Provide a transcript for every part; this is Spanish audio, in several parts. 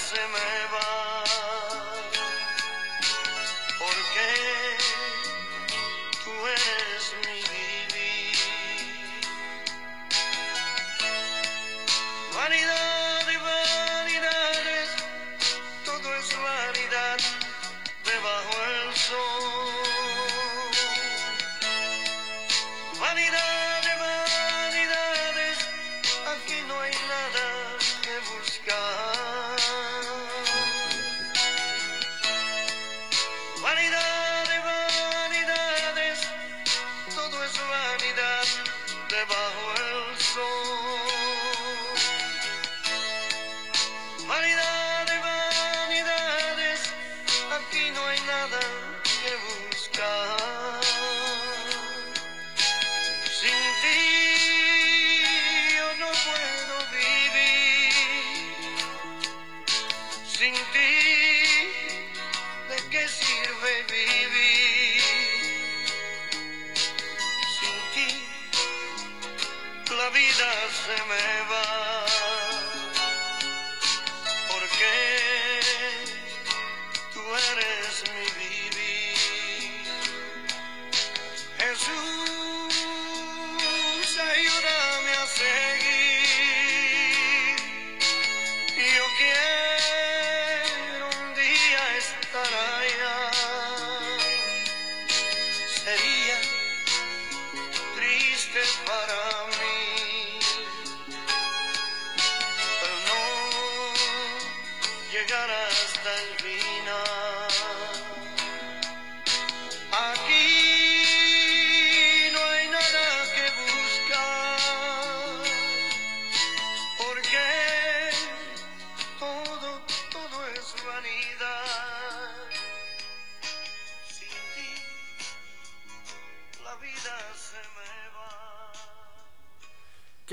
vida se la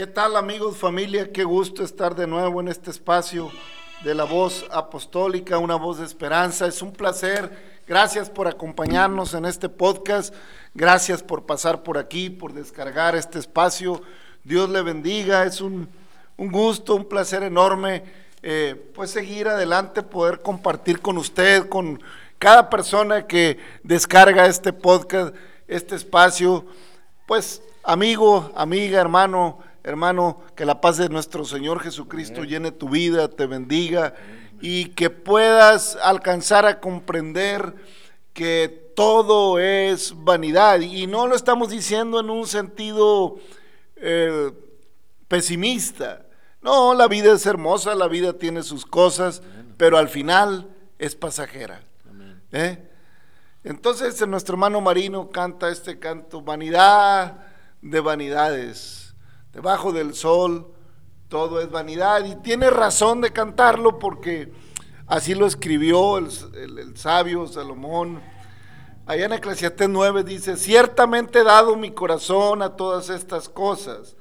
¿Qué tal amigos, familia? Qué gusto estar de nuevo en este espacio de la voz apostólica, una voz de esperanza. Es un placer. Gracias por acompañarnos en este podcast. Gracias por pasar por aquí, por descargar este espacio. Dios le bendiga. Es un, un gusto, un placer enorme, eh, pues seguir adelante, poder compartir con usted, con cada persona que descarga este podcast, este espacio. Pues amigo, amiga, hermano, hermano, que la paz de nuestro Señor Jesucristo llene tu vida, te bendiga y que puedas alcanzar a comprender que todo es vanidad. Y no lo estamos diciendo en un sentido eh, pesimista. No, la vida es hermosa, la vida tiene sus cosas, pero al final es pasajera. ¿eh? Entonces nuestro hermano Marino canta este canto, vanidad de vanidades, debajo del sol todo es vanidad y tiene razón de cantarlo porque así lo escribió el, sabio Salomón. Allá en Eclesiastés 9 dice, ciertamente he dado mi corazón a todas estas cosas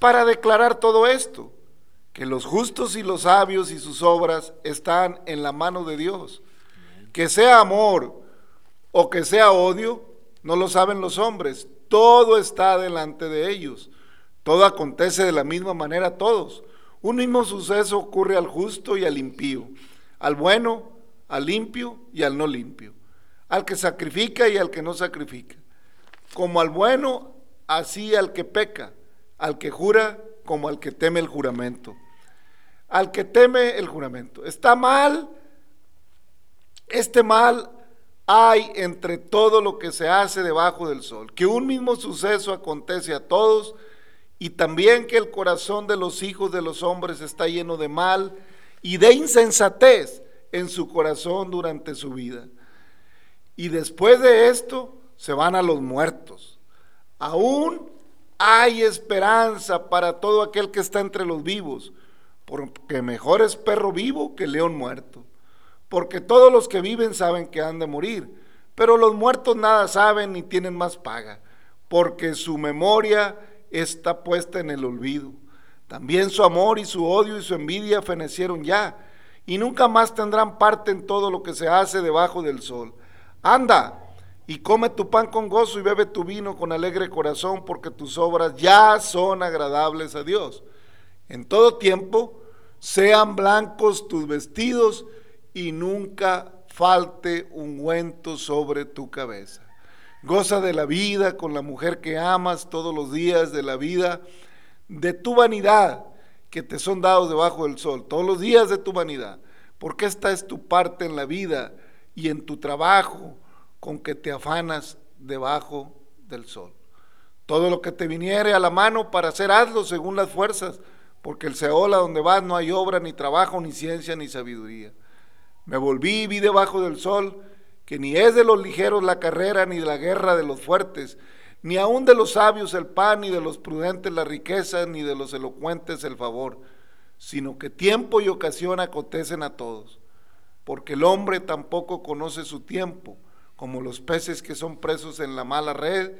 para declarar todo esto, que los justos y los sabios y sus obras están en la mano de Dios. Que sea amor o que sea odio, no lo saben los hombres, todo está delante de ellos. Todo acontece de la misma manera a todos. Un mismo suceso ocurre al justo y al impío, al bueno, al limpio y al no limpio, al que sacrifica y al que no sacrifica. Como al bueno, así al que peca, al que jura como al que teme el juramento. Al que teme el juramento. Está mal, este mal hay entre todo lo que se hace debajo del sol, que un mismo suceso acontece a todos y también que el corazón de los hijos de los hombres está lleno de mal y de insensatez en su corazón durante su vida. Y después de esto se van a los muertos. Aún hay esperanza para todo aquel que está entre los vivos, porque mejor es perro vivo que león muerto porque todos los que viven saben que han de morir, pero los muertos nada saben ni tienen más paga, porque su memoria está puesta en el olvido. También su amor y su odio y su envidia fenecieron ya, y nunca más tendrán parte en todo lo que se hace debajo del sol. Anda y come tu pan con gozo y bebe tu vino con alegre corazón, porque tus obras ya son agradables a Dios. En todo tiempo sean blancos tus vestidos, y nunca falte ungüento sobre tu cabeza. Goza de la vida con la mujer que amas todos los días de la vida, de tu vanidad que te son dados debajo del sol, todos los días de tu vanidad, porque esta es tu parte en la vida y en tu trabajo con que te afanas debajo del sol. Todo lo que te viniere a la mano para hacer, hazlo según las fuerzas, porque el Seol a donde vas no hay obra, ni trabajo, ni ciencia, ni sabiduría. Me volví y vi debajo del sol que ni es de los ligeros la carrera, ni de la guerra de los fuertes, ni aun de los sabios el pan, ni de los prudentes la riqueza, ni de los elocuentes el favor, sino que tiempo y ocasión acontecen a todos, porque el hombre tampoco conoce su tiempo, como los peces que son presos en la mala red,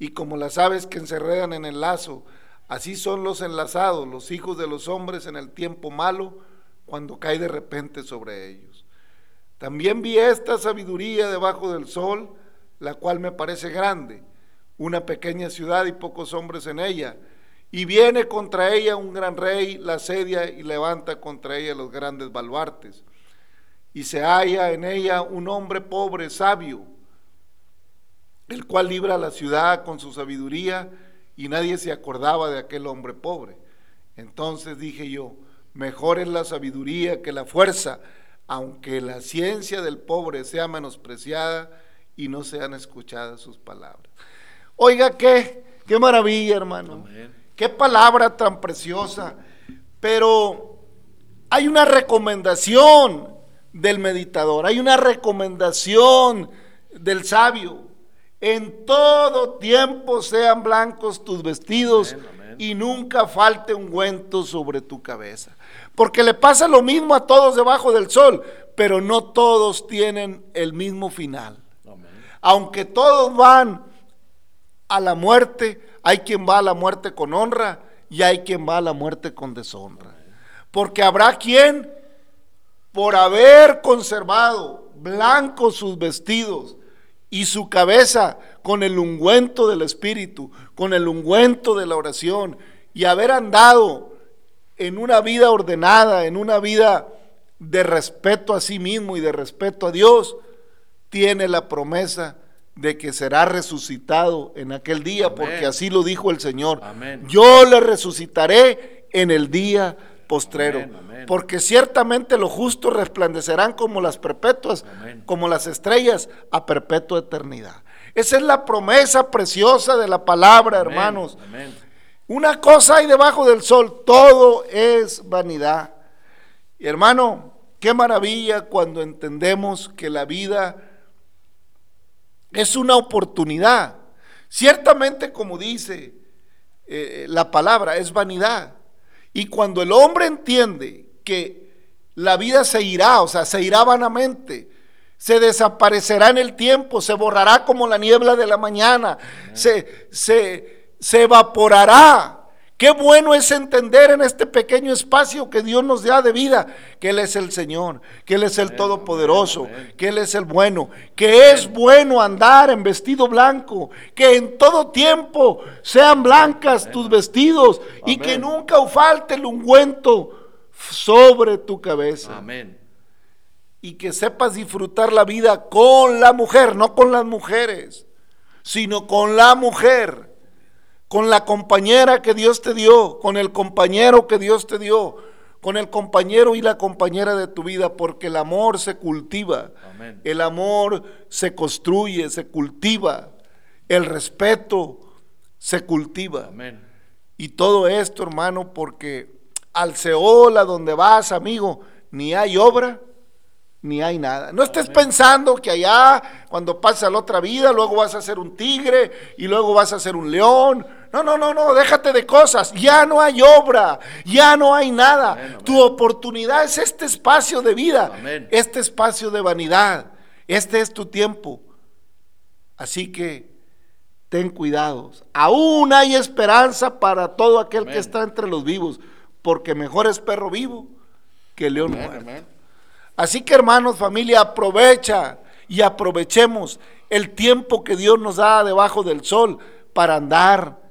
y como las aves que encerredan en el lazo, así son los enlazados, los hijos de los hombres en el tiempo malo, cuando cae de repente sobre ellos. También vi esta sabiduría debajo del sol, la cual me parece grande, una pequeña ciudad y pocos hombres en ella. Y viene contra ella un gran rey, la asedia y levanta contra ella los grandes baluartes. Y se halla en ella un hombre pobre, sabio, el cual libra la ciudad con su sabiduría y nadie se acordaba de aquel hombre pobre. Entonces dije yo, mejor es la sabiduría que la fuerza aunque la ciencia del pobre sea menospreciada y no sean escuchadas sus palabras. Oiga, qué, qué maravilla, hermano. Qué palabra tan preciosa. Pero hay una recomendación del meditador, hay una recomendación del sabio. En todo tiempo sean blancos tus vestidos y nunca falte ungüento sobre tu cabeza. Porque le pasa lo mismo a todos debajo del sol, pero no todos tienen el mismo final. Aunque todos van a la muerte, hay quien va a la muerte con honra y hay quien va a la muerte con deshonra. Porque habrá quien, por haber conservado blancos sus vestidos y su cabeza con el ungüento del Espíritu, con el ungüento de la oración y haber andado en una vida ordenada, en una vida de respeto a sí mismo y de respeto a Dios, tiene la promesa de que será resucitado en aquel día, porque así lo dijo el Señor. Yo le resucitaré en el día postrero, porque ciertamente los justos resplandecerán como las perpetuas, como las estrellas a perpetua eternidad. Esa es la promesa preciosa de la palabra, hermanos. Una cosa hay debajo del sol, todo es vanidad. Y hermano, qué maravilla cuando entendemos que la vida es una oportunidad. Ciertamente, como dice eh, la palabra, es vanidad. Y cuando el hombre entiende que la vida se irá, o sea, se irá vanamente, se desaparecerá en el tiempo, se borrará como la niebla de la mañana, se, se, se evaporará. Qué bueno es entender en este pequeño espacio que Dios nos da de vida, que Él es el Señor, que Él es el Todopoderoso, que Él es el bueno, que es bueno andar en vestido blanco, que en todo tiempo sean blancas tus vestidos y que nunca falte el ungüento sobre tu cabeza. Amén. Y que sepas disfrutar la vida con la mujer, no con las mujeres, sino con la mujer con la compañera que Dios te dio, con el compañero que Dios te dio, con el compañero y la compañera de tu vida, porque el amor se cultiva, Amén. el amor se construye, se cultiva, el respeto se cultiva. Amén. Y todo esto, hermano, porque al Seol, a donde vas, amigo, ni hay obra, ni hay nada. No estés pensando que allá, cuando pasa la otra vida, luego vas a ser un tigre y luego vas a ser un león. No, no, no, no, déjate de cosas. Ya no hay obra, ya no hay nada. Amén, amén. Tu oportunidad es este espacio de vida, Amén. este espacio de vanidad. Este es tu tiempo. Así que ten cuidados. Aún hay esperanza para todo aquel que está entre los vivos, porque mejor es perro vivo que león muerto. Así que hermanos, familia, aprovecha y aprovechemos el tiempo que Dios nos da debajo del sol para andar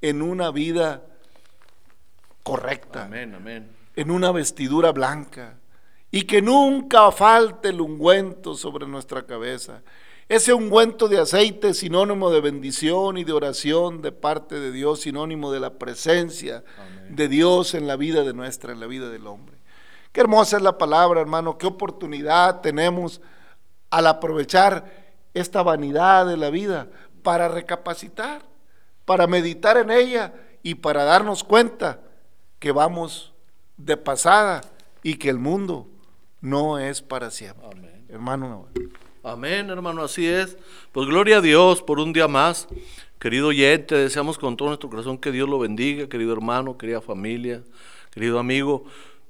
en una vida correcta Amén, amén. en una vestidura blanca y que nunca falte el ungüento sobre nuestra cabeza. Ese ungüento de aceite, sinónimo de bendición y de oración de parte de Dios, sinónimo de la presencia Amén. de Dios en la vida de nuestra, en la vida del hombre. Qué hermosa es la palabra, hermano, qué oportunidad tenemos al aprovechar esta vanidad de la vida para recapacitar, para meditar en ella y para darnos cuenta que vamos de pasada y que el mundo no es para siempre. Amén. Hermano. Amén, hermano, así es. Pues gloria a Dios por un día más. Querido oyente, deseamos con todo nuestro corazón que Dios lo bendiga, querido hermano, querida familia, querido amigo.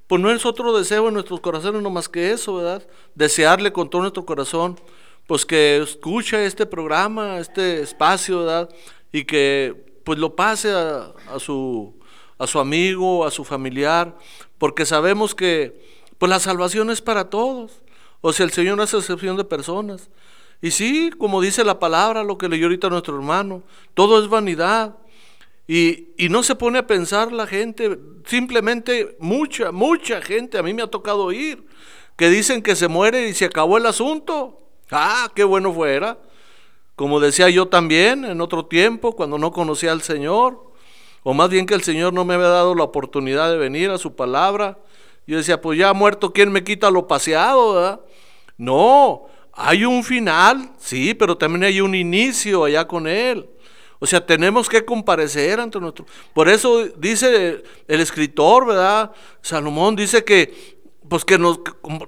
Pues no es otro deseo en nuestros corazones, no más que eso, ¿verdad? Desearle con todo nuestro corazón, pues que escuche este programa, este espacio, ¿verdad? Y que pues lo pase a, su, a su amigo, a su familiar, porque sabemos que pues la salvación es para todos. O sea, el Señor no hace excepción de personas. Y sí, como dice la palabra, lo que leyó ahorita nuestro hermano, todo es vanidad. Y, y no se pone a pensar la gente, simplemente mucha, mucha gente, a mí me ha tocado oír, que dicen que se muere y se acabó el asunto. Ah, qué bueno fuera. Como decía yo también en otro tiempo, cuando no conocía al Señor, o más bien que el Señor no me había dado la oportunidad de venir a su palabra. Yo decía, pues ya muerto, ¿quién me quita lo paseado? verdad? No, hay un final, sí, pero también hay un inicio allá con Él. O sea, tenemos que comparecer ante nuestro... Por eso dice el escritor, ¿verdad? Salomón dice que, pues que nos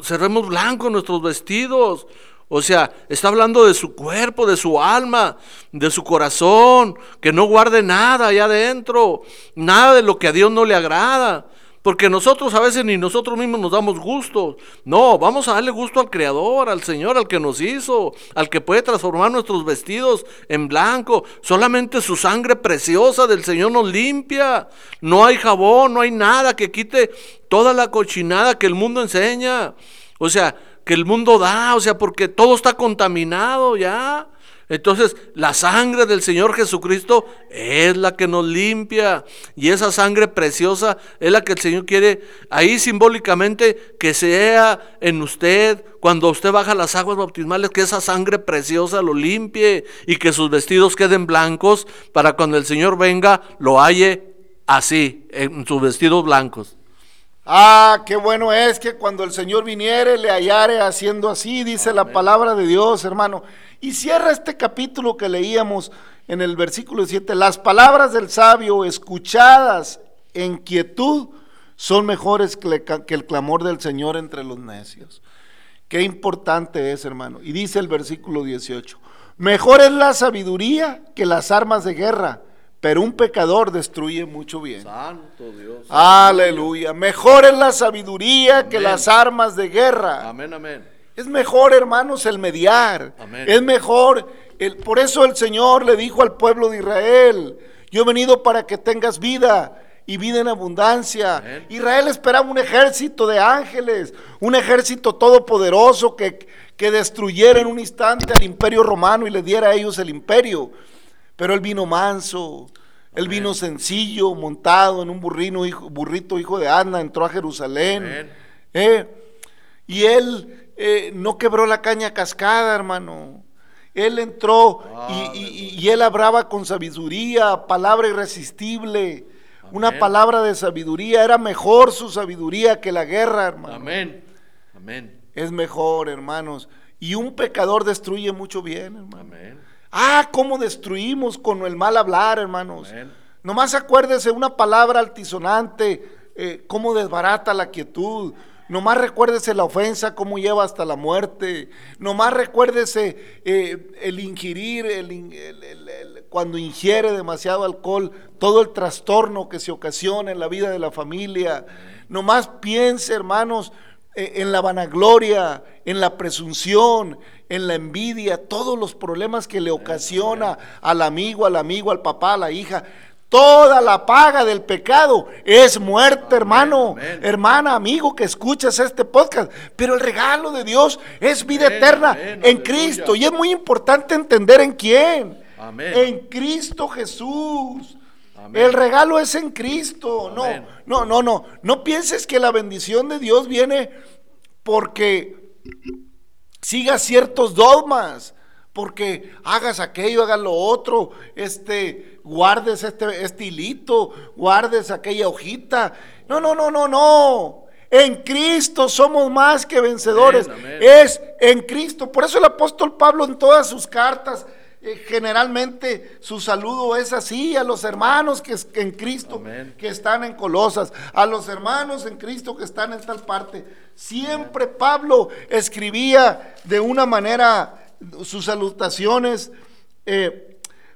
cerremos blancos nuestros vestidos. O sea, está hablando de su cuerpo, de su alma, de su corazón, que no guarde nada allá adentro, nada de lo que a Dios no le agrada. Porque nosotros a veces ni nosotros mismos nos damos gusto. No, vamos a darle gusto al Creador, al Señor, al que nos hizo, al que puede transformar nuestros vestidos en blanco. Solamente su sangre preciosa del Señor nos limpia. No hay jabón, no hay nada que quite toda la cochinada que el mundo enseña. O sea, que el mundo da, o sea, porque todo está contaminado ya. Entonces, la sangre del Señor Jesucristo es la que nos limpia. Y esa sangre preciosa es la que el Señor quiere ahí simbólicamente que sea en usted. Cuando usted baja las aguas bautismales, que esa sangre preciosa lo limpie y que sus vestidos queden blancos para cuando el Señor venga lo halle así, en sus vestidos blancos. Ah, qué bueno es que cuando el Señor viniere le hallare haciendo así, dice la palabra de Dios, hermano. Y cierra este capítulo que leíamos en el versículo 7. Las palabras del sabio escuchadas en quietud son mejores que el clamor del Señor entre los necios. Qué importante es, hermano. Y dice el versículo 18, mejor es la sabiduría que las armas de guerra, pero un pecador destruye mucho bien. Santo Dios. Aleluya. Mejor es la sabiduría que las armas de guerra. Amén, amén. Es mejor, hermanos, el mediar. Amén. Es mejor. El, por eso el Señor le dijo al pueblo de Israel, yo he venido para que tengas vida y vida en abundancia. Amén. Israel esperaba un ejército de ángeles, un ejército todopoderoso que, que destruyera en un instante al imperio romano y le diera a ellos el imperio. Pero él vino manso, él Amén. vino sencillo, montado en un burrino, hijo- burrito hijo de Ana, entró a Jerusalén. Eh, y él eh, no quebró la caña cascada, hermano. Él entró y, y- y él hablaba con sabiduría, palabra irresistible, una palabra de sabiduría. Era mejor su sabiduría que la guerra, hermano. Amén. Amén. Es mejor, hermanos. Y un pecador destruye mucho bien, hermano. Amén. Ah, cómo destruimos con el mal hablar, hermanos. Amén. Nomás acuérdese una palabra altisonante, eh, cómo desbarata la quietud. Nomás recuérdese la ofensa, cómo lleva hasta la muerte. Nomás recuérdese eh, el ingerir, el in- el- el- el- cuando ingiere demasiado alcohol, todo el trastorno que se ocasiona en la vida de la familia. Nomás piense, hermanos, en la vanagloria, en la presunción, en la envidia, todos los problemas que le ocasiona al amigo, al amigo, al papá, a la hija. Toda la paga del pecado es muerte, hermano, amén. hermana, amigo que escuchas este podcast. Pero el regalo de Dios es vida Amén, eterna en. Cristo. Y es muy importante entender en quién. Amén. En Cristo Jesús. Amén. El regalo es en Cristo. No, Amén. no, no, no. No pienses que la bendición de Dios viene porque sigas ciertos dogmas, porque hagas aquello, hagas lo otro, este, guardes este, este hilito, guardes aquella hojita. No, no, no, no, no. En Cristo somos más que vencedores. Amén. Es en Cristo. Por eso el apóstol Pablo en todas sus cartas, eh, generalmente su saludo es así a los hermanos que, en Cristo Amén. que están en Colosas, a los hermanos en Cristo que están en tal parte. Siempre Pablo escribía de una manera sus salutaciones. eh,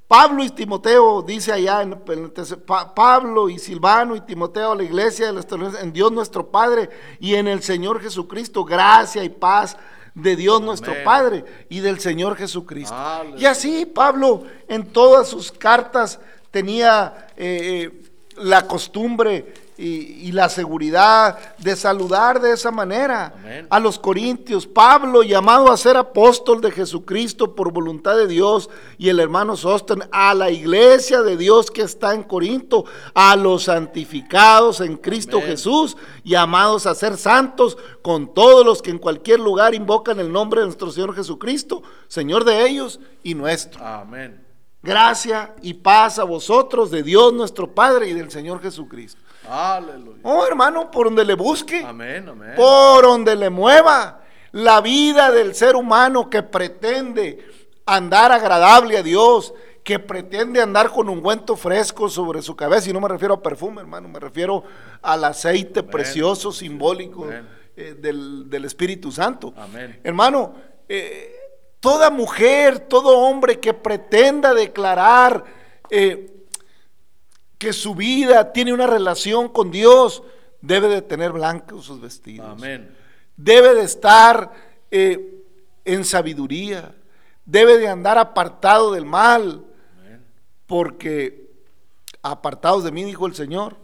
Pablo y Timoteo, dice allá en, en Tese- Pa- Pablo y Silvano y Timoteo a la iglesia de los en Dios nuestro Padre y en el Señor Jesucristo, gracia y paz de Dios nuestro. Padre y del Señor Jesucristo. Aleluya. Y así Pablo en todas sus cartas tenía eh, eh, la costumbre y, y la seguridad de saludar de esa manera Amén. a los corintios. Pablo, llamado a ser apóstol de Jesucristo por voluntad de Dios, y el hermano Sosten, a la iglesia de Dios que está en Corinto, a los santificados en Cristo Amén. Jesús, llamados a ser santos con todos los que en cualquier lugar invocan el nombre de nuestro Señor Jesucristo, Señor de ellos y nuestro. Amén. Gracia y paz a vosotros de Dios nuestro Padre y del Señor Jesucristo. Aleluya. Oh, hermano, por donde le busque, Amén, amén. por donde le mueva la vida del ser humano que pretende andar agradable a Dios, que pretende andar con ungüento fresco sobre su cabeza, y no me refiero a perfume, hermano, me refiero al aceite precioso, simbólico eh, del, del Espíritu Santo. Amén. Hermano, eh, toda mujer, todo hombre que pretenda declarar eh, que su vida tiene una relación con Dios, debe de tener blancos sus vestidos. Amén. Debe de estar eh, en sabiduría. Debe de andar apartado del mal. Amén. Porque apartados de mí, dijo el Señor,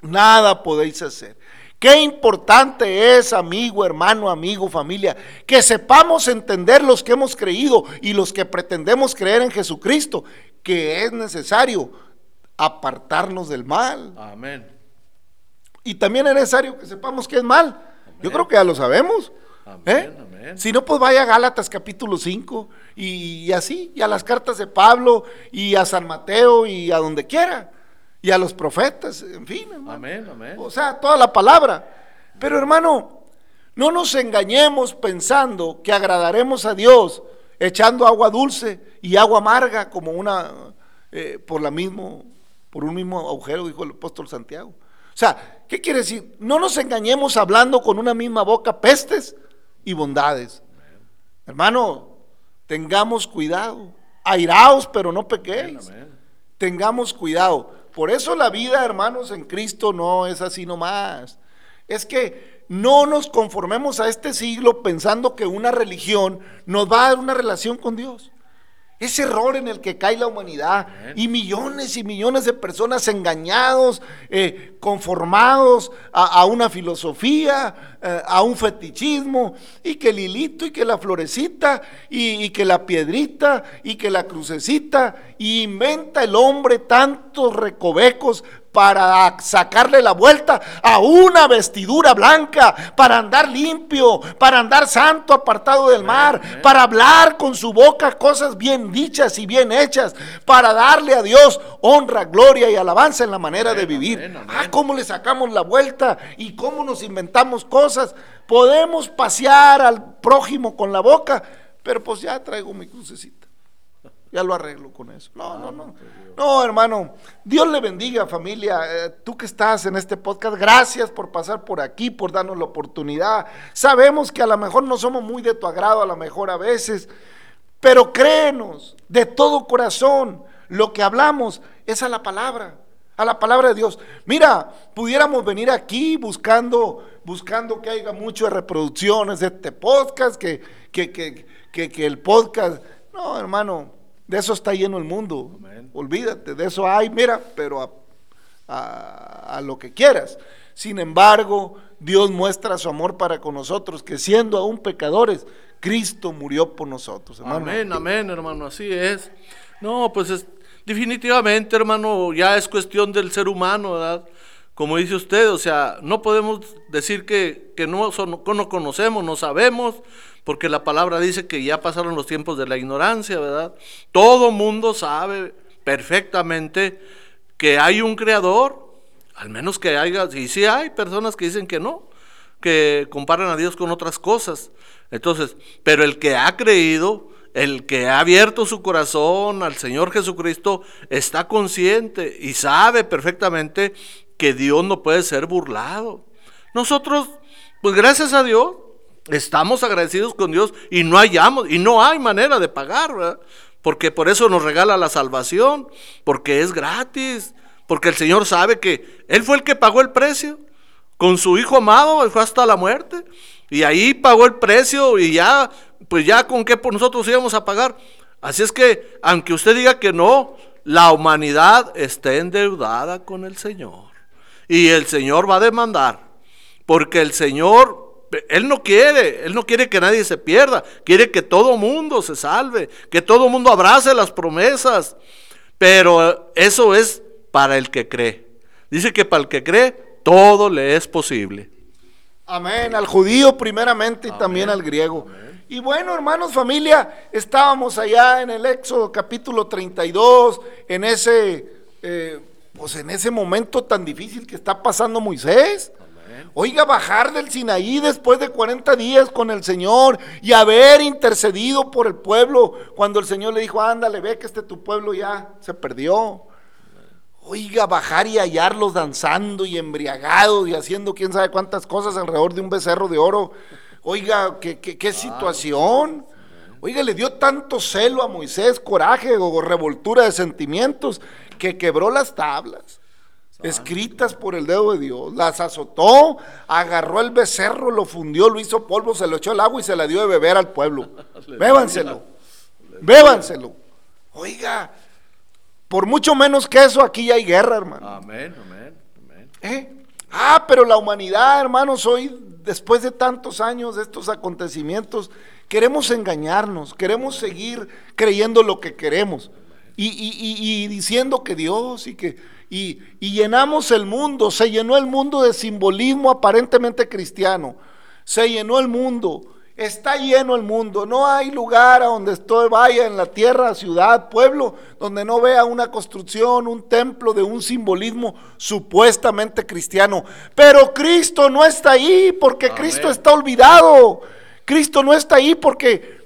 nada podéis hacer. Qué importante es, amigo, hermano, amigo, familia, que sepamos entender los que hemos creído y los que pretendemos creer en Jesucristo, que es necesario apartarnos del mal. Amén. Y también es necesario que sepamos que es mal. Yo creo que ya lo sabemos. Amén, ¿eh? amén. Si no, pues vaya a Gálatas capítulo 5 y, y así, y a las cartas de Pablo y a San Mateo y a donde quiera. Y a los profetas, en fin, hermano. Amén, amén. O sea, toda la palabra. Pero hermano, no nos engañemos pensando que agradaremos a Dios echando agua dulce y agua amarga como una eh, por la mismo por un mismo agujero, dijo el apóstol Santiago. O sea, ¿qué quiere decir? No nos engañemos hablando con una misma boca pestes y bondades. Hermano, tengamos cuidado. Airaos, pero no pequéis. Amén. Tengamos cuidado. Por eso la vida, hermanos, en Cristo no es así nomás. Es que no nos conformemos a este siglo pensando que una religión nos va a dar una relación con Dios. Ese error en el que cae la humanidad. Y millones y millones de personas engañados, eh, conformados a, a una filosofía, eh, a un fetichismo, y que el hilito y que la florecita y, y que la piedrita y que la crucecita, y inventa el hombre tantos recovecos para sacarle la vuelta a una vestidura blanca, para andar limpio, para andar santo, apartado del mar, para hablar con su boca cosas bien dichas y bien hechas, para darle a Dios honra, gloria y alabanza en la manera de vivir. Ah, cómo le sacamos la vuelta y cómo nos inventamos cosas. Podemos pasear al prójimo con la boca, pero pues ya traigo mi crucecita. Ya lo arreglo con eso. No, no, no. No, hermano. Dios le bendiga, familia. Eh, tú que estás en este podcast, gracias por pasar por aquí, por darnos la oportunidad. Sabemos que a lo mejor no somos muy de tu agrado, a lo mejor a veces, pero créenos de todo corazón, lo que hablamos es a la palabra, a la palabra de Dios. Mira, pudiéramos venir aquí buscando, buscando que haya muchas reproducciones de este podcast, que, que, que, que, que el podcast. No, hermano, de eso está lleno el mundo. Amén. Olvídate, de eso hay, mira, pero a, a- a lo que quieras. Sin embargo, Dios muestra su amor para con nosotros, que siendo aún pecadores, Cristo murió por nosotros, hermano. Amén, amén, hermano, así es. No, pues es, definitivamente, hermano, ya es cuestión del ser humano, ¿verdad? Como dice usted, o sea, no podemos decir que, que no, son- que no conocemos, no sabemos, porque la palabra dice que ya pasaron los tiempos de la ignorancia, ¿verdad? Todo mundo sabe perfectamente que hay un creador, al menos que haya, y sí hay personas que dicen que no, que comparan a Dios con otras cosas. Entonces, pero el que ha creído, el que ha abierto su corazón al Señor Jesucristo, está consciente y sabe perfectamente que Dios no puede ser burlado. Nosotros, pues gracias a Dios, estamos agradecidos con Dios y no hallamos, y no hay manera de pagar. Porque por eso nos regala la salvación, porque es gratis, porque el Señor sabe que Él fue el que pagó el precio con su hijo amado, fue hasta la muerte. Y ahí pagó el precio y ya, pues ya con qué por nosotros íbamos a pagar. Así es que, aunque usted diga que no, la humanidad está endeudada con el Señor. Y el Señor va a demandar. Porque el Señor, Él no quiere, Él no quiere que nadie se pierda. Quiere que todo mundo se salve, que todo mundo abrace las promesas. Pero eso es para el que cree. Dice que para el que cree, todo le es posible. Amén, al judío primeramente y también al griego. Y bueno, hermanos, familia, estábamos allá en el Éxodo capítulo 32, en ese, eh, pues en ese momento tan difícil que está pasando Moisés. Oiga, bajar del Sinaí después de 40 días con el Señor y haber intercedido por el pueblo cuando el Señor le dijo, ándale, ve que este tu pueblo ya se perdió. Oiga, bajar y hallarlos danzando y embriagados y haciendo quién sabe cuántas cosas alrededor de un becerro de oro. Oiga, qué, qué- qué situación. Oiga, le dio tanto celo a Moisés, coraje o revoltura de sentimientos, que quebró las tablas escritas por el dedo de Dios, las azotó, agarró el becerro, lo fundió, lo hizo polvo, se lo echó al agua y se la dio de beber al pueblo. Bébanselo, bébanselo. Oiga, por mucho menos que eso, aquí ya hay guerra, hermano. Amén, amén, amén. ¿Eh? Ah, pero la humanidad, hermanos, hoy, después de tantos años de estos acontecimientos, queremos engañarnos, queremos seguir creyendo lo que queremos y, y- y- y diciendo que Dios y que... Y, y llenamos el mundo, se llenó el mundo de simbolismo aparentemente cristiano, se llenó el mundo, está lleno el mundo, no hay lugar a donde estoy, vaya en la tierra, ciudad, pueblo, donde no vea una construcción, un templo de un simbolismo supuestamente cristiano. Pero Cristo no está ahí porque Amén. Cristo está olvidado. Cristo no está ahí porque,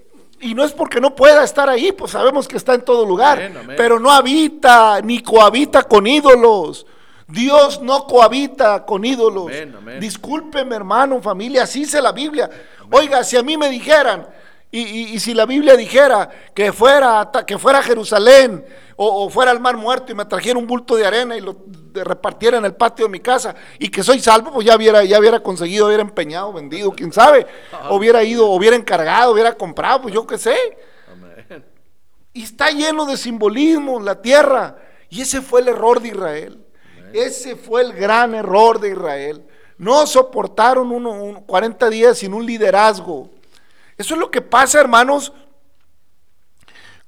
y no es porque no pueda estar ahí, pues sabemos que está en todo lugar, Amén, amén. pero no habita ni cohabita con ídolos. Dios no cohabita con ídolos. Amén. Discúlpeme, hermano, familia, así dice la Biblia. Oiga, si a mí me dijeran, y, y- y si la Biblia dijera que fuera, que fuera a Jerusalén o, o fuera al mar muerto y me trajera un bulto de arena y lo repartiera en el patio de mi casa y que soy salvo, pues ya hubiera, ya hubiera conseguido, hubiera empeñado, vendido, quién sabe, hubiera ido, hubiera encargado, hubiera comprado, pues yo qué sé. Amén. Y está lleno de simbolismo la tierra. Y ese fue el error de Israel. Ese fue el gran error de Israel. No soportaron uno, un- 40 días sin un liderazgo. Eso es lo que pasa, hermanos,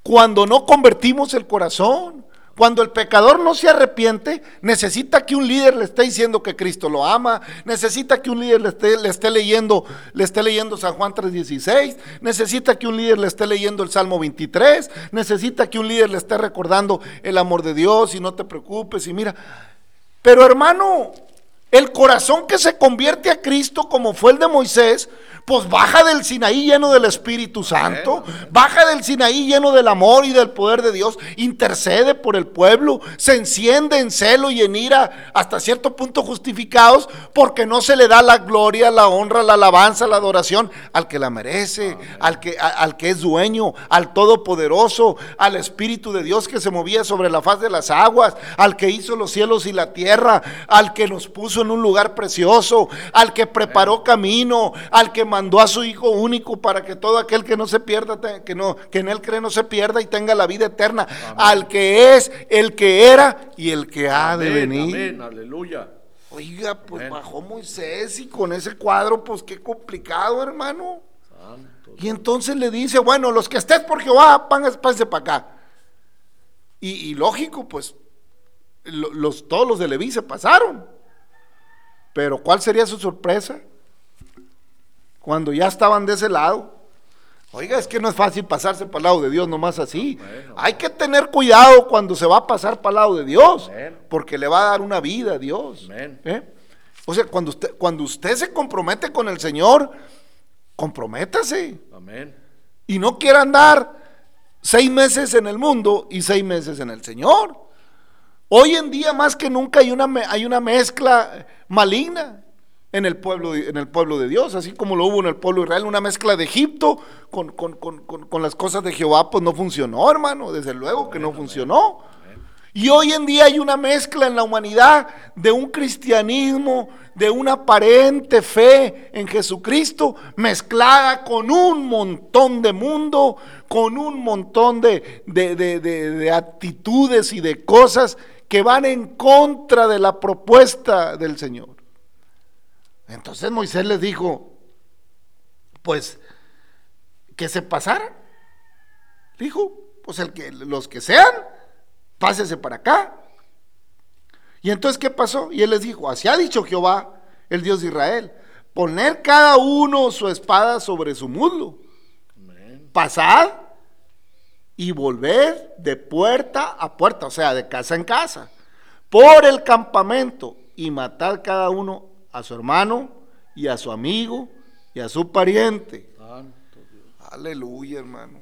cuando no convertimos el corazón. Cuando el pecador no se arrepiente, necesita que un líder le esté diciendo que Cristo lo ama, necesita que un líder le esté, le esté leyendo, le esté leyendo San Juan 3:16, necesita que un líder le esté leyendo el Salmo 23, necesita que un líder le esté recordando el amor de Dios y no te preocupes y mira. Pero hermano, el corazón que se convierte a Cristo como fue el de Moisés, pues baja del Sinaí lleno del Espíritu Santo, baja del Sinaí lleno del amor y del poder de Dios, intercede por el pueblo, se enciende en celo y en ira hasta cierto punto justificados porque no se le da la gloria, la honra, la alabanza, la adoración al que la merece, al que, al que es dueño, al Todopoderoso, al Espíritu de Dios que se movía sobre la faz de las aguas, al que hizo los cielos y la tierra, al que nos puso en un lugar precioso, al que preparó camino, al que mandó a su Hijo único para que todo aquel que no se pierda, que, no, que en él cree no se pierda y tenga la vida eterna, al que es, el que era y el que ha de venir. amén, aleluya. Oiga, pues Amén. bajó Moisés y con ese cuadro, pues qué complicado, hermano. Santo. Y entonces le dice, bueno, los que estés por Jehová, pángase para acá. Y, y lógico, pues, lo- los, todos los de Leví se pasaron. Pero ¿cuál sería su sorpresa? Cuando ya estaban de ese lado. Oiga, es que no es fácil pasarse para el lado de Dios nomás así. Bueno. Hay que tener cuidado cuando se va a pasar para el lado de Dios, Amén. porque le va a dar una vida a Dios. ¿Eh? O sea, cuando usted, cuando usted se compromete con el Señor, comprométase. Amén. Y no quiera andar seis meses en el mundo y seis meses en el Señor. Hoy en día más que nunca hay una, hay una mezcla maligna en el, pueblo, de- en el pueblo de Dios, así como lo hubo en el pueblo de Israel, una mezcla de Egipto con, con- con- con- las cosas de Jehová, pues no funcionó, hermano, desde luego que no funcionó. Y hoy en día hay una mezcla en la humanidad de un cristianismo, de una aparente fe en Jesucristo, mezclada con un montón de mundo, con un montón de- de- de- de actitudes y de cosas que van en contra de la propuesta del Señor. Entonces Moisés les dijo, pues, que se pasara. Dijo, pues el que, los que sean, pásese para acá. Y entonces, ¿qué pasó? Y él les dijo, así ha dicho Jehová, el Dios de Israel, poner cada uno su espada sobre su muslo, Amén. pasad y volver de puerta a puerta, o sea, de casa en casa, por el campamento y matad cada uno a su hermano y a su amigo y a su pariente. Santo Dios. Aleluya, hermano.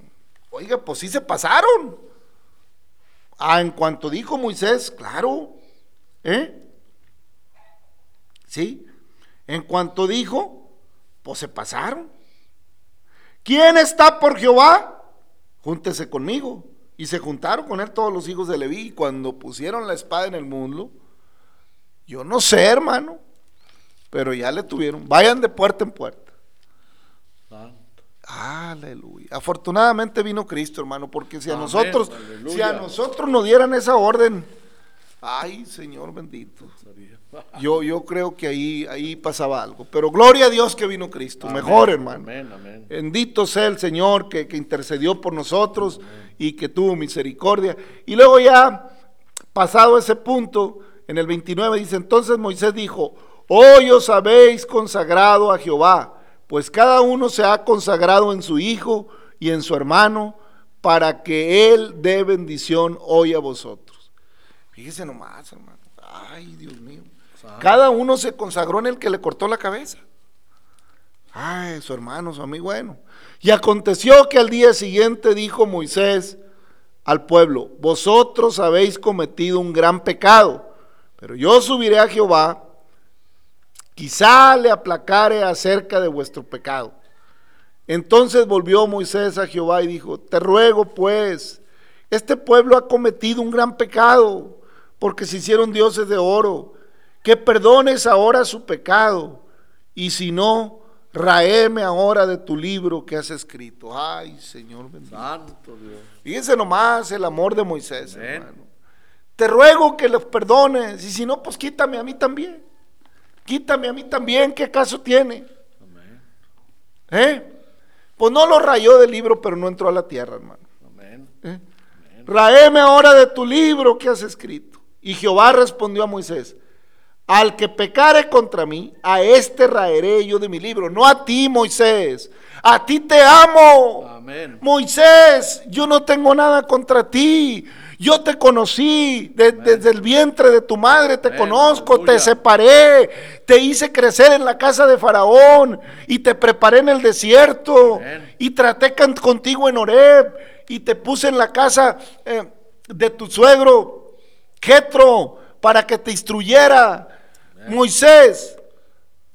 Oiga, pues sí se pasaron. Ah, en cuanto dijo Moisés, claro. ¿Eh? Sí. En cuanto dijo, pues se pasaron. ¿Quién está por Jehová? Júntese conmigo. Y se juntaron con él todos los hijos de Leví. Y cuando pusieron la espada en el muslo, yo no sé, hermano, pero ya le tuvieron. Vayan de puerta en puerta. Santo. Aleluya. Afortunadamente vino Cristo, hermano, porque si a Amén, nosotros, aleluya. si a nosotros nos dieran esa orden, ay, Señor bendito. Yo, yo creo que ahí, ahí pasaba algo. Pero gloria a Dios que vino Cristo. Amén, Mejor, hermano. Amén. Bendito sea el Señor que, que intercedió por nosotros y que tuvo misericordia. Y luego ya, pasado ese punto, en el 29 dice, entonces Moisés dijo, hoy os habéis consagrado a Jehová, pues cada uno se ha consagrado en su hijo y en su hermano, para que él dé bendición hoy a vosotros. Fíjese nomás, hermano. Ay, Dios mío. Cada uno se consagró en el que le cortó la cabeza. Ay, su hermano, su amigo, bueno. Y aconteció que al día siguiente dijo Moisés al pueblo, vosotros habéis cometido un gran pecado, pero yo subiré a Jehová, quizá le aplacare acerca de vuestro pecado. Entonces volvió Moisés a Jehová y dijo, te ruego pues, este pueblo ha cometido un gran pecado, porque se hicieron dioses de oro, que perdones ahora su pecado, y si no, raeme ahora de tu libro que has escrito. Ay, Señor bendito. Santo Dios. Fíjense nomás el amor de Moisés, hermano. Te ruego que los perdones, y si no, pues quítame a mí también. Quítame a mí también, ¿qué caso tiene? Amén. ¿Eh? Pues no lo rayó del libro, pero no entró a la tierra, hermano. Amén. ¿eh? Raeme ahora de tu libro que has escrito. Y Jehová respondió a Moisés, al que pecare contra mí, a este raeré yo de mi libro, no a ti, Moisés. A ti te amo. Amén. Moisés, yo no tengo nada contra ti. Yo te conocí de- desde el vientre de tu madre, te Amén, conozco, te separé, te hice crecer en la casa de Faraón y te preparé en el desierto Amén. y traté contigo en Horeb y te puse en la casa eh, de tu suegro Jetro para que te instruyera. Moisés,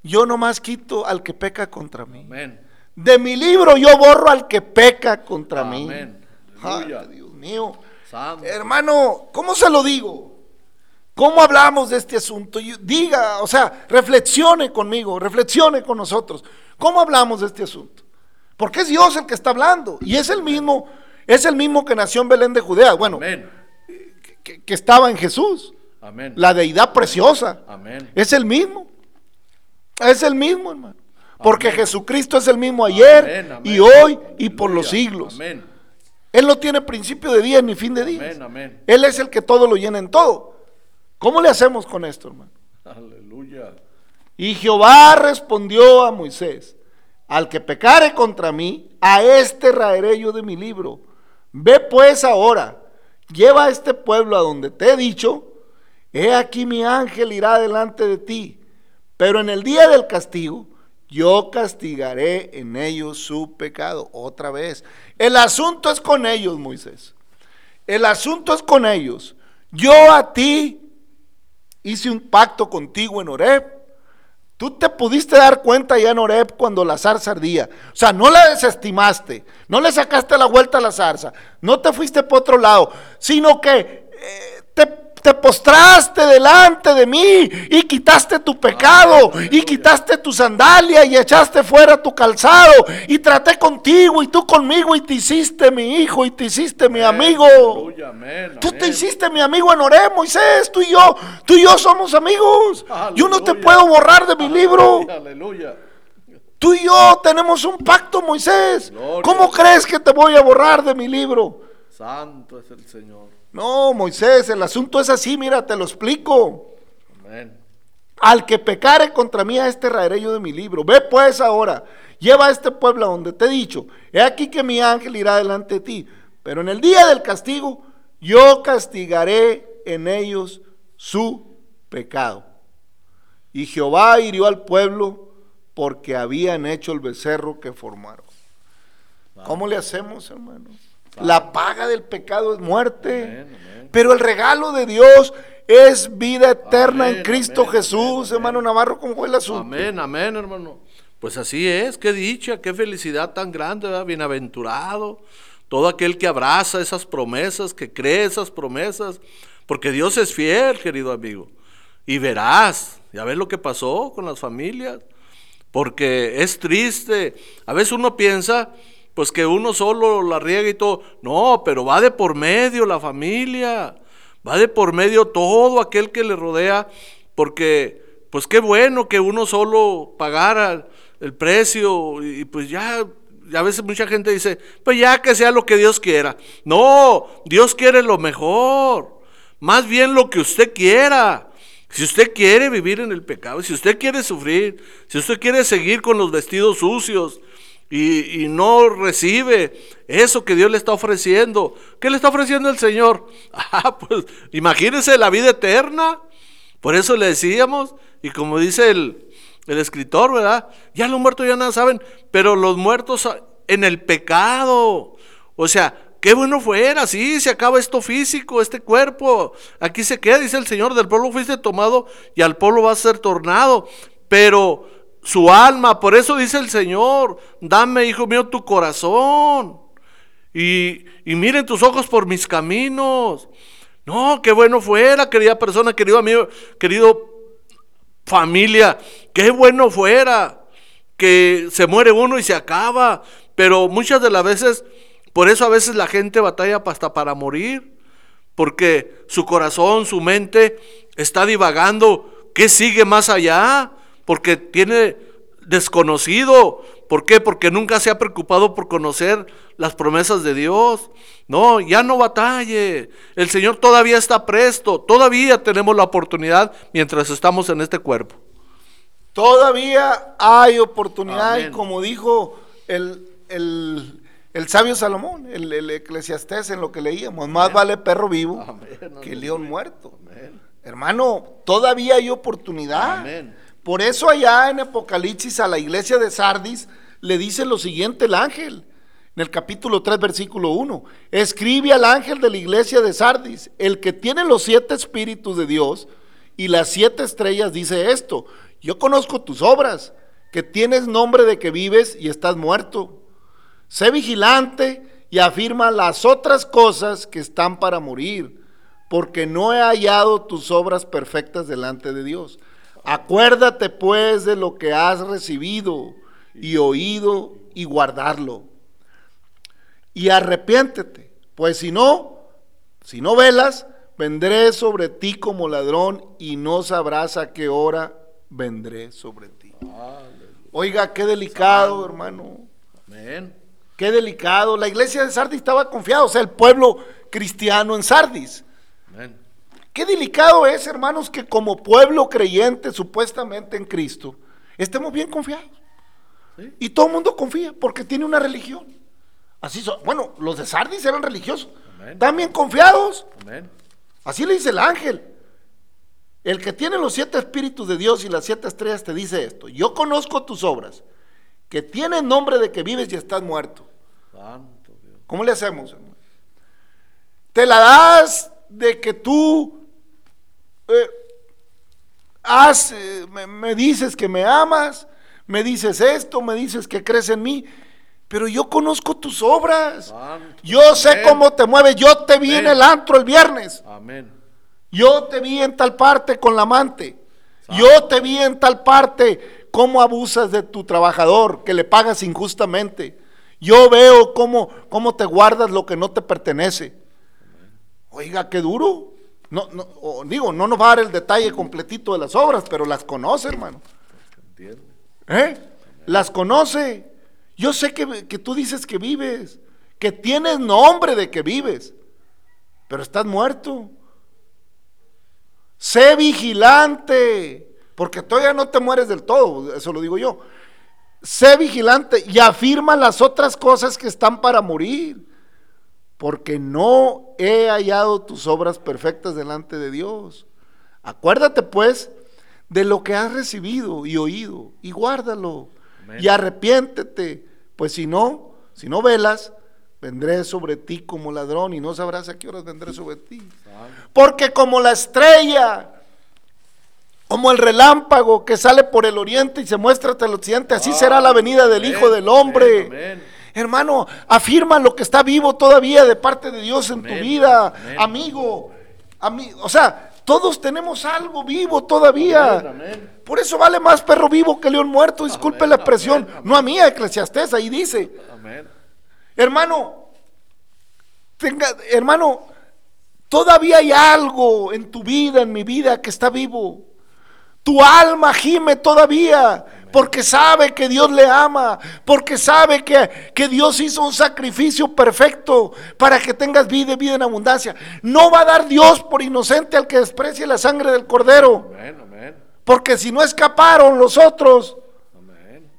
yo nomás quito al que peca contra mí. Amén. De mi libro yo borro al que peca contra mí. Amén. Ay, Aleluya. Dios mío. Santo. Hermano, ¿cómo se lo digo? ¿Cómo hablamos de este asunto? Diga, o sea, reflexione conmigo, reflexione con nosotros. ¿Cómo hablamos de este asunto? Porque es Dios el que está hablando y es el mismo, es el mismo que nació en Belén de Judea, bueno, que, que estaba en Jesús, Amén. la deidad preciosa. Amén. Es el mismo. Es el mismo, hermano. Porque Jesucristo es el mismo ayer Amén, amén. y hoy y por los siglos. Amén. Él no tiene principio de día ni fin de amén. Él es el que todo lo llena en todo. ¿Cómo le hacemos con esto, hermano? Aleluya. Y Jehová respondió a Moisés, al que pecare contra mí, a este raeré yo de mi libro. Ve pues ahora, lleva a este pueblo a donde te he dicho, he aquí mi ángel irá delante de ti, pero en el día del castigo yo castigaré en ellos su pecado. Otra vez, el asunto es con ellos, Moisés. El asunto es con ellos. Yo a ti hice un pacto contigo en Horeb. Tú te pudiste dar cuenta ya en Horeb cuando la zarza ardía. O sea, no la desestimaste, no le sacaste la vuelta a la zarza, no te fuiste por otro lado, sino que eh, te, te postraste delante de mí y quitaste tu pecado y quitaste tu sandalia y echaste fuera tu calzado y traté contigo y tú conmigo y te hiciste mi hijo y te hiciste mi amigo. Tú te hiciste mi amigo en Oré, Moisés, tú y yo, tú y yo somos amigos. Yo no te puedo borrar de mi libro. Aleluya. Tú y yo tenemos un pacto, Moisés. ¿Cómo crees que te voy a borrar de mi libro? Santo es el Señor. No, Moisés, el asunto es así, mira, te lo explico. Amén. Al que pecare contra mí, a este raeré yo de mi libro. Ve pues ahora, lleva a este pueblo a donde te he dicho. He aquí que mi ángel irá delante de ti. Pero en el día del castigo, yo castigaré en ellos su pecado. Y Jehová hirió al pueblo porque habían hecho el becerro que formaron. ¿Cómo le hacemos, hermano? La paga del pecado es muerte. Amén, amén. Pero el regalo de Dios es vida eterna en Cristo Jesús, hermano Navarro, ¿cómo fue el asunto? Amén, amén, hermano. Pues así es, qué dicha, qué felicidad tan grande, ¿verdad? Bienaventurado. Todo aquel que abraza esas promesas, que cree esas promesas, porque Dios es fiel, querido amigo. Y verás, ya ves lo que pasó con las familias, porque es triste. A veces uno piensa, pues que uno solo la riega y todo. No, pero va de por medio la familia, va de por medio todo aquel que le rodea, porque pues qué bueno que uno solo pagara el precio y, pues ya, a veces mucha gente dice, pues ya que sea lo que Dios quiera. No, Dios quiere lo mejor, más bien lo que usted quiera. Si usted quiere vivir en el pecado, si usted quiere sufrir, si usted quiere seguir con los vestidos sucios y, no recibe eso que Dios le está ofreciendo, ¿qué le está ofreciendo el Señor? Ah, pues imagínese la vida eterna. Por eso le decíamos, y como dice el, el escritor, ¿verdad? Ya los muertos ya nada saben, pero los muertos en el pecado. O sea, qué bueno fuera, sí, se acaba esto físico, este cuerpo. Aquí se queda, dice el Señor, del pueblo fuiste tomado y al pueblo va a ser tornado. Pero su alma, por eso dice el Señor, dame, hijo mío, tu corazón. Y, y miren tus ojos por mis caminos. No, qué bueno fuera, querida persona, querido amigo, querido familia, qué bueno fuera que se muere uno y se acaba. Pero muchas de las veces, por eso a veces la gente batalla hasta para morir, porque su corazón, su mente está divagando qué sigue más allá, porque tiene desconocido, ¿Por qué? Porque nunca se ha preocupado por conocer las promesas de Dios. No, ya no batalle. El Señor todavía está presto. Todavía tenemos la oportunidad mientras estamos en este cuerpo. Todavía hay oportunidad Amén. y como dijo el, el- el sabio Salomón, el, el eclesiastés en lo que leíamos, más vale perro vivo Amén. que león muerto. Hermano, todavía hay oportunidad. Amén. Por eso allá en Apocalipsis a la iglesia de Sardis le dice lo siguiente el ángel, en el capítulo 3, versículo 1. Escribe al ángel de la iglesia de Sardis, el que tiene los siete espíritus de Dios y las siete estrellas, dice esto, yo conozco tus obras, que tienes nombre de que vives y estás muerto. Sé vigilante y afirma las otras cosas que están para morir, porque no he hallado tus obras perfectas delante de Dios. Acuérdate pues de lo que has recibido y oído y guardarlo. Y arrepiéntete, pues si no, si no velas, vendré sobre ti como ladrón y no sabrás a qué hora vendré sobre ti. Oiga, qué delicado, hermano. Amén. Qué delicado. La iglesia de Sardis estaba confiada, o sea, el pueblo cristiano en Sardis. Qué delicado es, hermanos, que como pueblo creyente supuestamente en Cristo, estemos bien confiados. Sí. Y todo el mundo confía porque tiene una religión. Así son. Bueno, los de Sardis eran religiosos. Amén. También confiados. Amén. Así le dice el ángel. El que tiene los siete espíritus de Dios y las siete estrellas te dice esto. Yo conozco tus obras, que tienen nombre de que vives y estás muerto. Santo Dios. ¿Cómo le hacemos, hermano? Te la das de que tú eh, eh, me, me dices que me amas, me dices esto, me dices que crees en mí, pero yo conozco tus obras. Yo sé cómo te mueves. Yo te vi en el antro el viernes. Amén. Yo te vi en tal parte con la amante. Yo te vi en tal parte cómo abusas de tu trabajador, que le pagas injustamente. Yo veo cómo, cómo te guardas lo que no te pertenece. Oiga, qué duro. No, no, o digo, no nos va a dar el detalle completito de las obras, pero las conoce, hermano. ¿Eh? Las conoce. Yo sé que, que tú dices que vives, que tienes nombre de que vives, pero estás muerto. Sé vigilante, porque todavía no te mueres del todo, eso lo digo yo. Sé vigilante y afirma las otras cosas que están para morir, porque no he hallado tus obras perfectas delante de Dios. Acuérdate pues de lo que has recibido y oído y guárdalo Amén. y arrepiéntete, pues si no, si no velas, vendré sobre ti como ladrón y no sabrás a qué horas vendré sobre ti. Porque como la estrella, como el relámpago que sale por el oriente y se muestra hasta el occidente, así será la venida del Amén, Hijo del Hombre. amén, amén. Hermano, afirma lo que está vivo todavía de parte de Dios en tu vida, amén. amigo. ami- o sea, todos tenemos algo vivo todavía. Amén. Por eso vale más perro vivo que león muerto, disculpe la expresión. No a mí, a Eclesiastés, ahí dice. Hermano, tenga, hermano, todavía hay algo en tu vida, en mi vida, que está vivo. Tu alma gime todavía, porque sabe que Dios le ama, porque sabe que, que Dios hizo un sacrificio perfecto para que tengas vida y vida en abundancia. No va a dar Dios por inocente al que desprecie la sangre del cordero, Amén, amén. porque si no escaparon los otros, Amén.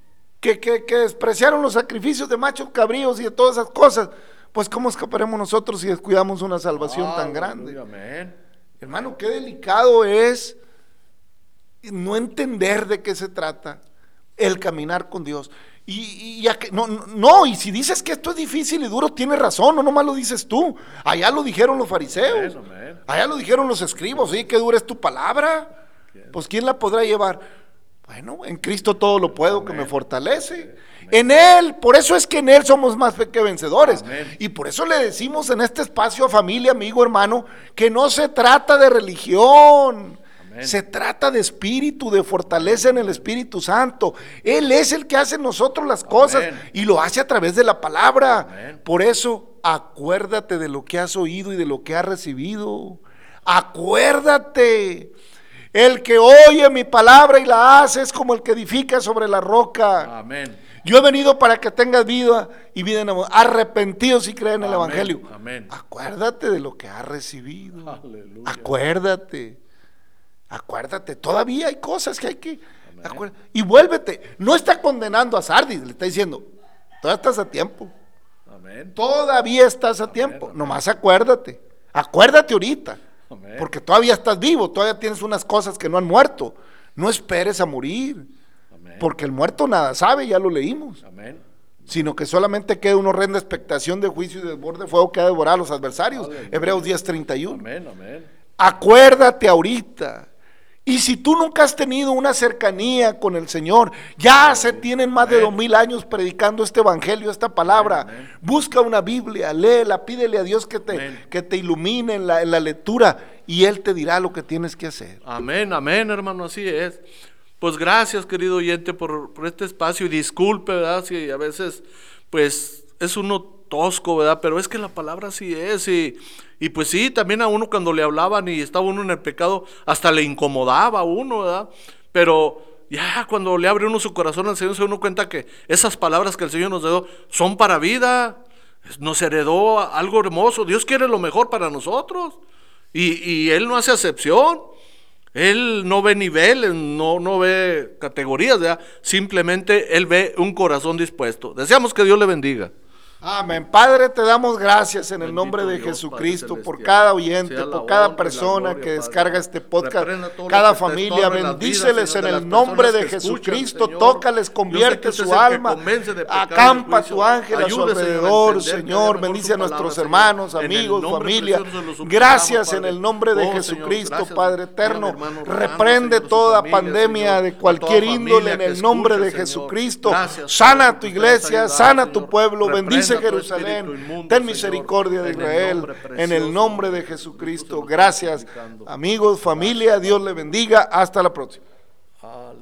que, que- que despreciaron los sacrificios de machos cabríos y de todas esas cosas, pues ¿cómo escaparemos nosotros si descuidamos una salvación tan grande? Amén. Hermano, qué delicado es no entender de qué se trata el caminar con Dios. Y, y ya que, no, no, y si dices que esto es difícil y duro, tienes razón, no nomás lo dices tú. Allá lo dijeron los fariseos, allá lo dijeron los escribos, sí, qué dura es tu palabra. Pues ¿quién la podrá llevar? Bueno, en Cristo todo lo puedo que me fortalece. En Él, por eso es que en Él somos más que vencedores. Amén. Y por eso le decimos en este espacio a familia, amigo, hermano, que no se trata de religión. Amén. Se trata de espíritu, de fortaleza en el Espíritu Santo. Él es el que hace en nosotros las cosas y lo hace a través de la palabra. Amén. Por eso, acuérdate de lo que has oído y de lo que has recibido. Acuérdate. El que oye mi palabra y la hace es como el que edifica sobre la roca. Amén. Yo he venido para que tengas vida y vida en abundancia. Arrepentidos y creen en el Evangelio. amén. Acuérdate de lo que has recibido. Aleluya. Acuérdate. Acuérdate. Todavía hay cosas que hay que. Y vuélvete. No está condenando a Sardis, le está diciendo. Todavía estás a tiempo. Amén. Todavía estás a tiempo. amén. Nomás acuérdate. Acuérdate ahorita. Porque todavía estás vivo. Todavía tienes unas cosas que no han muerto. No esperes a morir. Porque el muerto nada sabe, ya lo leímos. Amén. Sino que solamente queda una horrenda expectación de juicio y de desborde de fuego que ha de devorar a los adversarios. Aleluya. Hebreos 10:31. Amén. Amén. Acuérdate ahorita. Y si tú nunca has tenido una cercanía con el Señor, ya se tienen más de dos mil años predicando este evangelio, esta palabra. Busca una Biblia, léela, pídele a Dios que te, que te ilumine en la, en la lectura y Él te dirá lo que tienes que hacer. Amén, amén, hermano, así es. Pues gracias, querido oyente, por, por este espacio y disculpe, ¿verdad? Si a veces, pues, es uno tosco, ¿verdad? Pero es que la palabra así es y, y pues sí, también a uno cuando le hablaban y estaba uno en el pecado, hasta le incomodaba a uno, ¿verdad? Pero ya cuando le abre uno su corazón al Señor, se uno cuenta que esas palabras que el Señor nos dio son para vida, nos heredó algo hermoso, Dios quiere lo mejor para nosotros y, y Él no hace excepción. Él no ve niveles, no, no ve categorías, ¿verdad? simplemente Él ve un corazón dispuesto. Deseamos que Dios le bendiga. Amén. Padre, te damos gracias en el nombre de Dios, Jesucristo por cada oyente, por cada persona gloria, que Padre. descarga este podcast, cada familia, en bendíceles en el nombre de escuchan, Jesucristo, Señor. tócales, convierte su alma, acampa tu ángel a su a alrededor, entender Señor, bendice a nuestros palabra, hermanos, amigos, familia, gracias en el nombre de Oh, Jesucristo, gracias, Padre eterno, hermano reprende toda familia, pandemia Señor, de cualquier índole en el nombre de. Jesucristo, sana tu iglesia, sana tu pueblo, Reprenda bendice Jerusalén, ten misericordia de Israel, en el nombre de Jesucristo. Gracias, amigos, familia, Dios le bendiga, hasta la próxima.